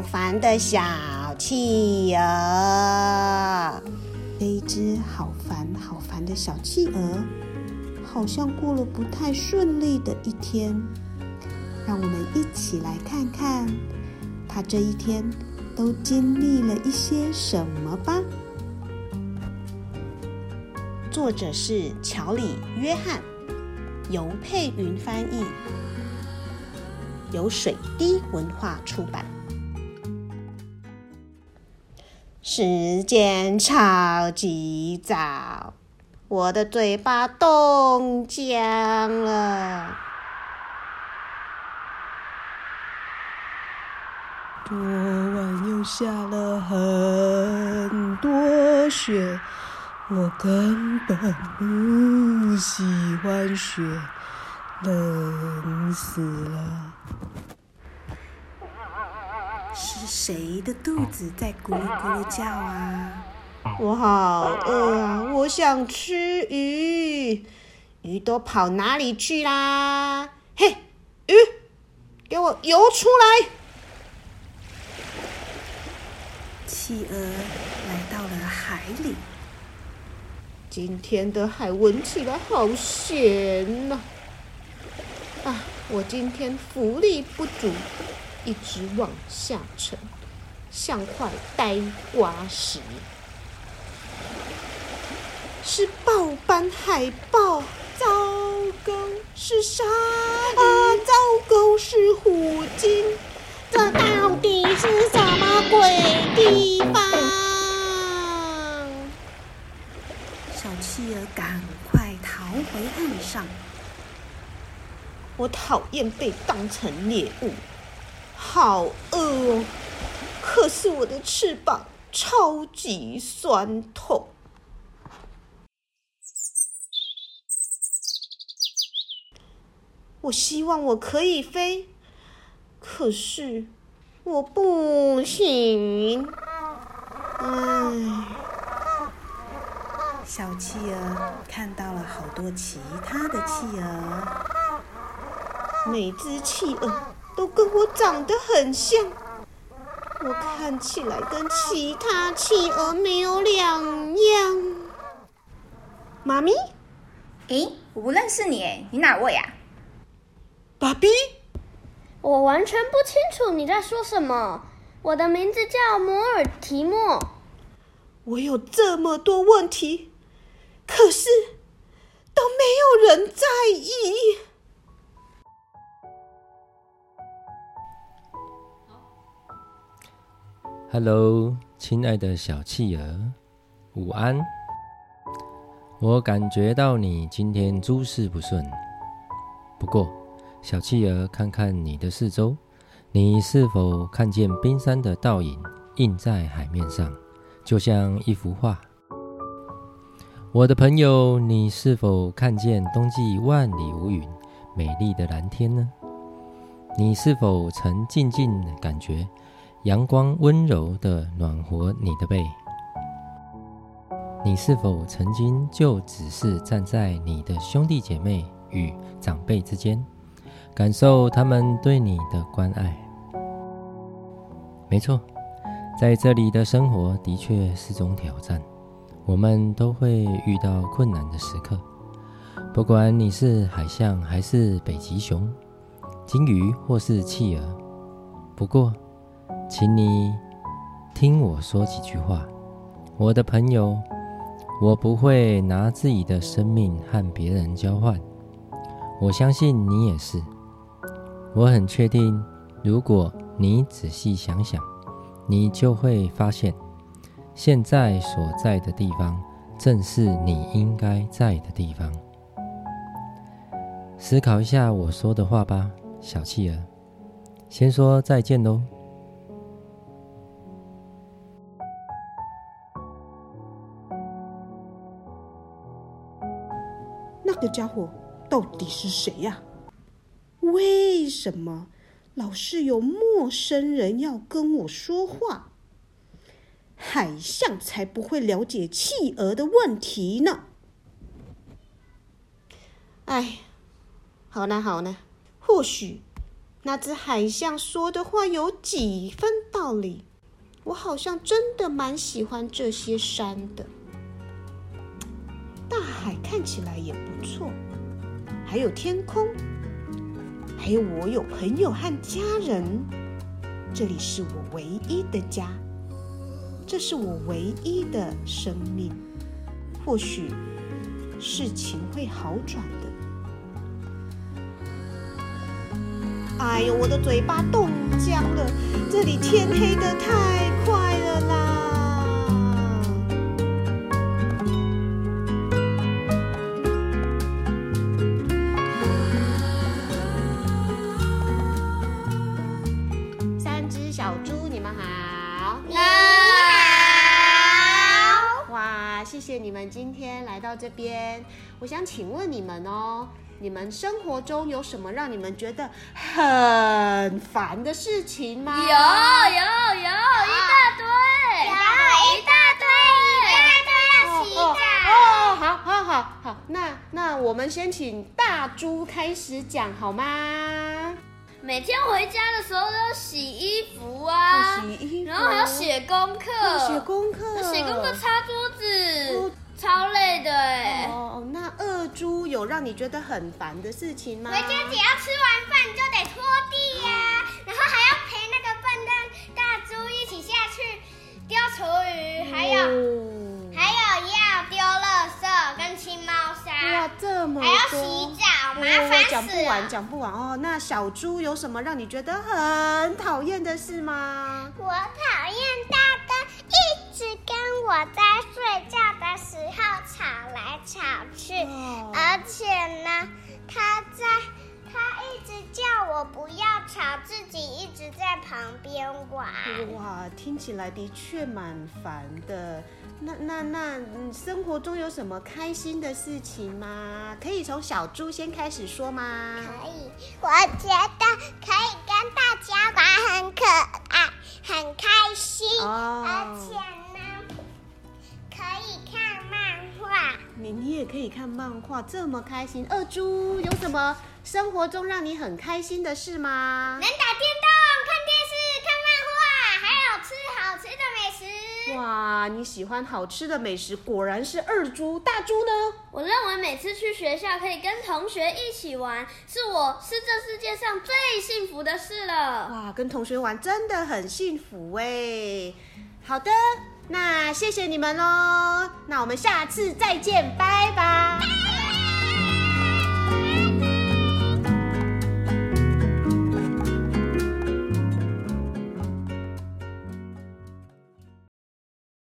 烦的小企鹅。这一只好烦好烦的小企鹅，好像过了不太顺利的一天。让我们一起来看看，它这一天都经历了一些什么吧。作者是乔里·约翰，由佩云翻译，由水滴文化出版。时间超级早，我的嘴巴冻僵了。昨晚又下了很多雪。我根本不喜欢雪，冷死了。是谁的肚子在咕噜咕噜叫啊？我好饿啊！我想吃鱼，鱼都跑哪里去啦？嘿，鱼，给我游出来！企鹅来到了海里。今天的海闻起来好咸呐！啊，我今天浮力不足，一直往下沉，像块呆瓜石。是豹斑海豹，糟糕！是鲨鱼，啊，糟糕！是虎鲸，这到底是什么鬼地方？小企鹅，赶快逃回岸上！我讨厌被当成猎物，好饿哦！可是我的翅膀超级酸痛。我希望我可以飞，可是我不行。唉。小企鹅看到了好多其他的企鹅，每只企鹅都跟我长得很像，我看起来跟其他企鹅没有两样。妈咪，诶，我不认识你，你哪位呀？爸比，我完全不清楚你在说什么。我的名字叫摩尔提莫。我有这么多问题。可是 Hello，亲爱的小企鹅，午安。我感觉到你今天诸事不顺。不过，小企鹅，看看你的四周，你是否看见冰山的倒影映在海面上，就像一幅画？我的朋友，你是否看见冬季万里无云、美丽的蓝天呢？你是否曾静静感觉阳光温柔的暖和你的背？你是否曾经就只是站在你的兄弟姐妹与长辈之间，感受他们对你的关爱？没错，在这里的生活的确是种挑战。我们都会遇到困难的时刻，不管你是海象还是北极熊、鲸鱼或是企鹅。不过，请你听我说几句话，我的朋友。我不会拿自己的生命和别人交换。我相信你也是。我很确定，如果你仔细想想，你就会发现。现在所在的地方，正是你应该在的地方。思考一下我说的话吧，小企鹅。先说再见喽。个家伙到底是谁呀？为什么老是有陌生人要跟我说话？海象才不会了解企鹅的问题呢。哎，好呢好呢，或许那只海象说的话有几分道理。我好像真的蛮喜欢这些山的，看起来也不错，还有天空，还有我有朋友和家人，这里是我唯一的家，这是我唯一的生命，或许事情会好转的。哎呦，我的嘴巴冻僵了，这里天黑的太小猪，你们好！你好。哇，谢谢你们今天来到这边。我想请问你们哦，你们生活中有什么让你们觉得很烦的事情吗？有有有，一大堆，有一大堆，一大堆要洗哦澡。哦，好，好，好，好，那那我们先请大猪开始讲好吗？每天回家的时候都要洗衣服写功课，要写功课，写功课擦桌哦子，超累的哎。哦，那二猪有让你觉得很烦的事情吗？回家只要吃完饭就得拖地呀、然后还要陪那个笨蛋大猪一起下去丢厨余，还有、哦还有要丢垃圾跟清猫砂哇，，这么还要洗澡，麻哦烦讲不完，讲不完哦。那小猪有什么让你觉得很讨厌的事吗？我我不要吵，自己一直在旁边玩。哇，听起来的确蛮烦的。那那那，嗯生活中有什么开心的事情吗？可以从小猪先开始说吗？可以，我觉得可以跟大家玩，很可爱，很开心，哦可以看漫画，这么开心。二猪有什么生活中让你很开心的事吗能？打电动、看电视、看漫画，还有吃好吃的美食。哇，你喜欢好吃的美食，果然是二猪。大猪呢？我认为每次去学校可以跟同学一起玩，是我是这世界上最幸福的事了。哇，跟同学玩真的很幸福哎。好的，那谢谢你们喽。那我们下次再见，拜拜。